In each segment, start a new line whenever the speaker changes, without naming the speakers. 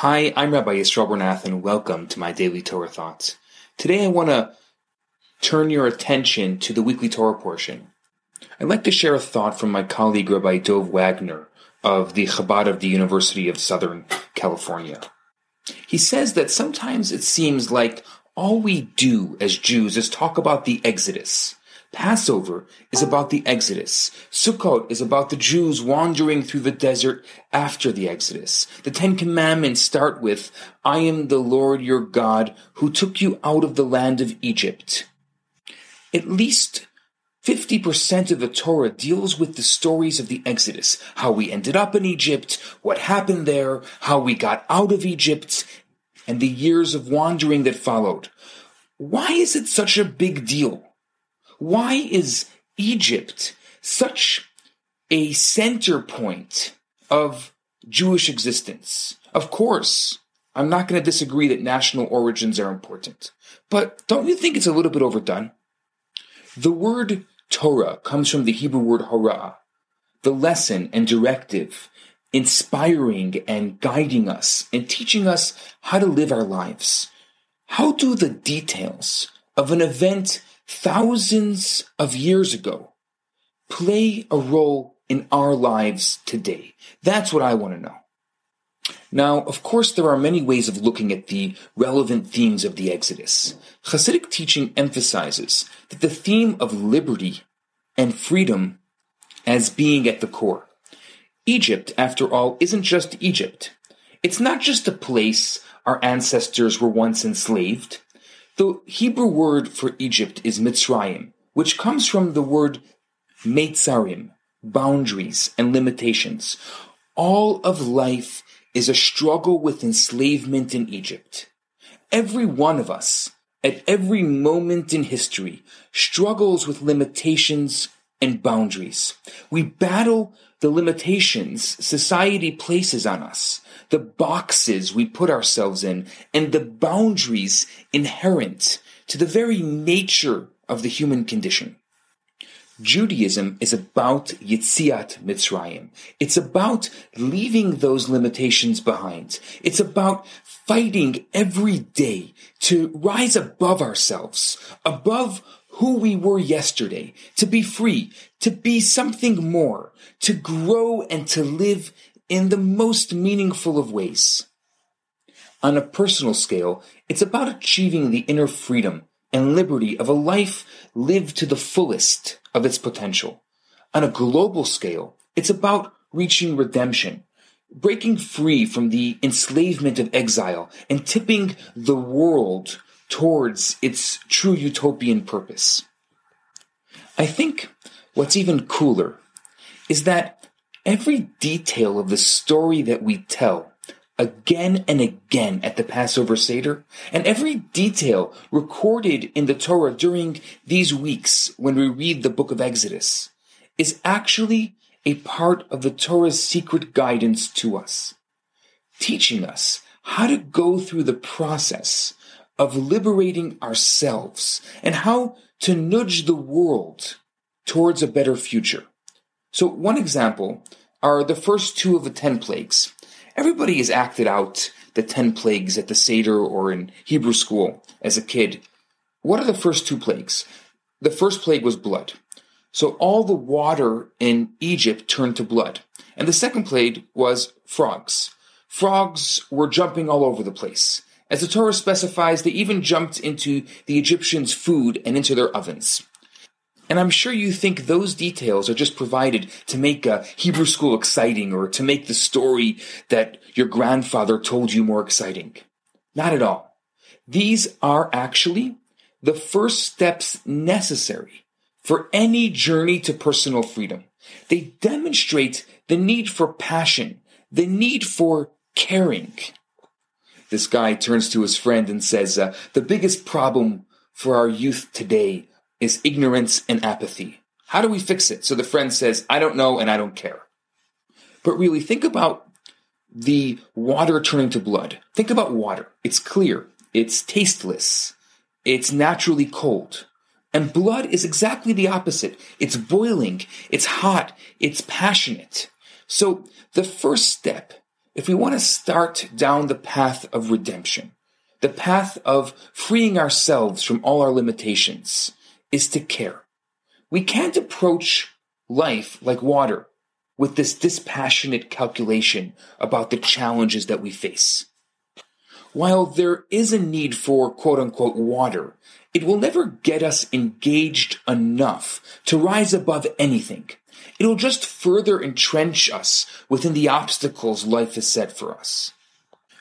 Hi, I'm Rabbi Yisrael Bernath, and welcome to my daily Torah thoughts. Today, I want to turn your attention to the weekly Torah portion. I'd like to share a thought from my colleague Rabbi Dov Wagner of the Chabad of the University of Southern California. He says that sometimes it seems like all we do as Jews is talk about the Exodus. Passover is about the Exodus. Sukkot is about the Jews wandering through the desert after the Exodus. The Ten Commandments start with, I am the Lord your God who took you out of the land of Egypt. At least 50% of the Torah deals with the stories of the Exodus, how we ended up in Egypt, what happened there, how we got out of Egypt, and the years of wandering that followed. Why is it such a big deal? Why is Egypt such a center point of Jewish existence? Of course, I'm not going to disagree that national origins are important. But don't you think it's a little bit overdone? The word Torah comes from the Hebrew word hora, the lesson and directive, inspiring and guiding us and teaching us how to live our lives. How do the details of an event thousands of years ago play a role in our lives today? That's what I want to know. Now, of course, there are many ways of looking at the relevant themes of the Exodus. Hasidic teaching emphasizes that the theme of liberty and freedom as being at the core. Egypt, after all, isn't just Egypt. It's not just a place our ancestors were once enslaved. The Hebrew word for Egypt is Mitzrayim, which comes from the word Meitzarim, boundaries and limitations. All of life is a struggle with enslavement in Egypt. Every one of us, at every moment in history, struggles with limitations and boundaries. We battle the limitations society places on us, the boxes we put ourselves in, and the boundaries inherent to the very nature of the human condition. Judaism is about Yitziat Mitzrayim. It's about leaving those limitations behind. It's about fighting every day to rise above ourselves, above who we were yesterday, to be free, to be something more, to grow and to live in the most meaningful of ways. On a personal scale, it's about achieving the inner freedom and liberty of a life lived to the fullest of its potential. On a global scale, it's about reaching redemption, breaking free from the enslavement of exile, and tipping the world towards its true utopian purpose. I think what's even cooler is that every detail of the story that we tell again and again at the Passover Seder, and every detail recorded in the Torah during these weeks when we read the book of Exodus is actually a part of the Torah's secret guidance to us, teaching us how to go through the process of liberating ourselves and how to nudge the world towards a better future. So one example are the first two of the ten plagues. Everybody has acted out the ten plagues at the Seder or in Hebrew school as a kid. What are the first two plagues? The first plague was blood. So all the water in Egypt turned to blood. And the second plague was frogs. Frogs were jumping all over the place. As the Torah specifies, they even jumped into the Egyptians' food and into their ovens. And I'm sure you think those details are just provided to make a Hebrew school exciting or to make the story that your grandfather told you more exciting. Not at all. These are actually the first steps necessary for any journey to personal freedom. They demonstrate the need for passion, the need for caring. This guy turns to his friend and says, uh, The biggest problem for our youth today is ignorance and apathy. How do we fix it? So the friend says, I don't know and I don't care. But really, think about the water turning to blood. Think about water. It's clear, it's tasteless, it's naturally cold. And blood is exactly the opposite. It's boiling, it's hot, it's passionate. So the first step if we want to start down the path of redemption, the path of freeing ourselves from all our limitations, is to care. We can't approach life like water with this dispassionate calculation about the challenges that we face. While there is a need for quote unquote water, it will never get us engaged enough to rise above anything. It'll just further entrench us within the obstacles life has set for us.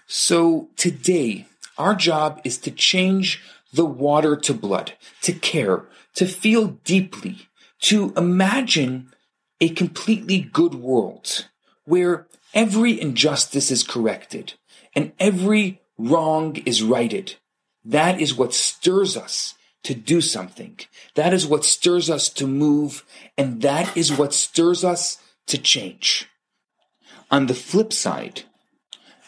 So today, our job is to change the water to blood, to care, to feel deeply, to imagine a completely good world where every injustice is corrected and every wrong is righted. That is what stirs us to do something. That is what stirs us to move, and that is what stirs us to change. On the flip side,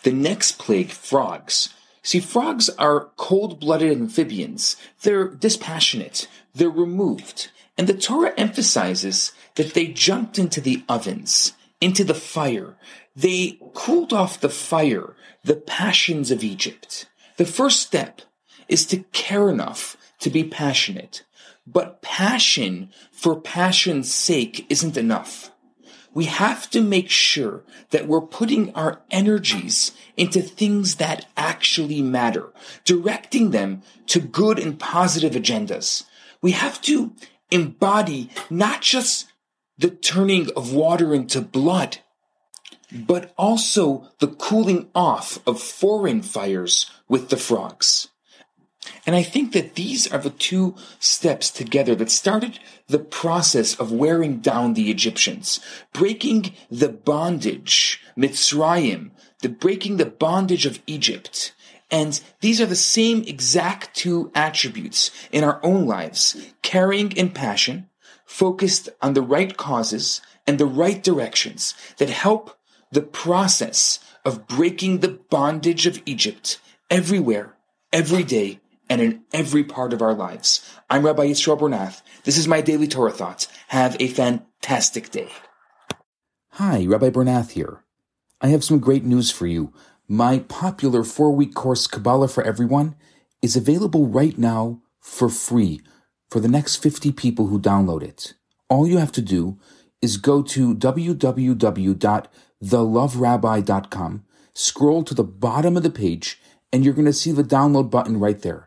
the next plague, frogs. See, frogs are cold blooded amphibians. They're dispassionate. They're removed. And the Torah emphasizes that they jumped into the ovens, into the fire. They cooled off the fire, the passions of Egypt. The first step is to care enough to be passionate. But passion for passion's sake isn't enough. We have to make sure that we're putting our energies into things that actually matter, directing them to good and positive agendas. We have to embody not just the turning of water into blood, but also the cooling off of foreign fires with the frogs. And I think that these are the two steps together that started the process of wearing down the Egyptians, breaking the bondage, Mitzrayim, the breaking the bondage of Egypt. And these are the same exact two attributes in our own lives, caring and passion, focused on the right causes and the right directions that help the process of breaking the bondage of Egypt everywhere, every day, and in every part of our lives. I'm Rabbi Yisrael Bernath. This is my daily Torah thoughts. Have a fantastic day.
Hi, Rabbi Bernath here. I have some great news for you. My popular four week course, Kabbalah for Everyone, is available right now for free for the next 50 people who download it. All you have to do is go to www.theloverabbi.com, scroll to the bottom of the page, and you're going to see the download button right there.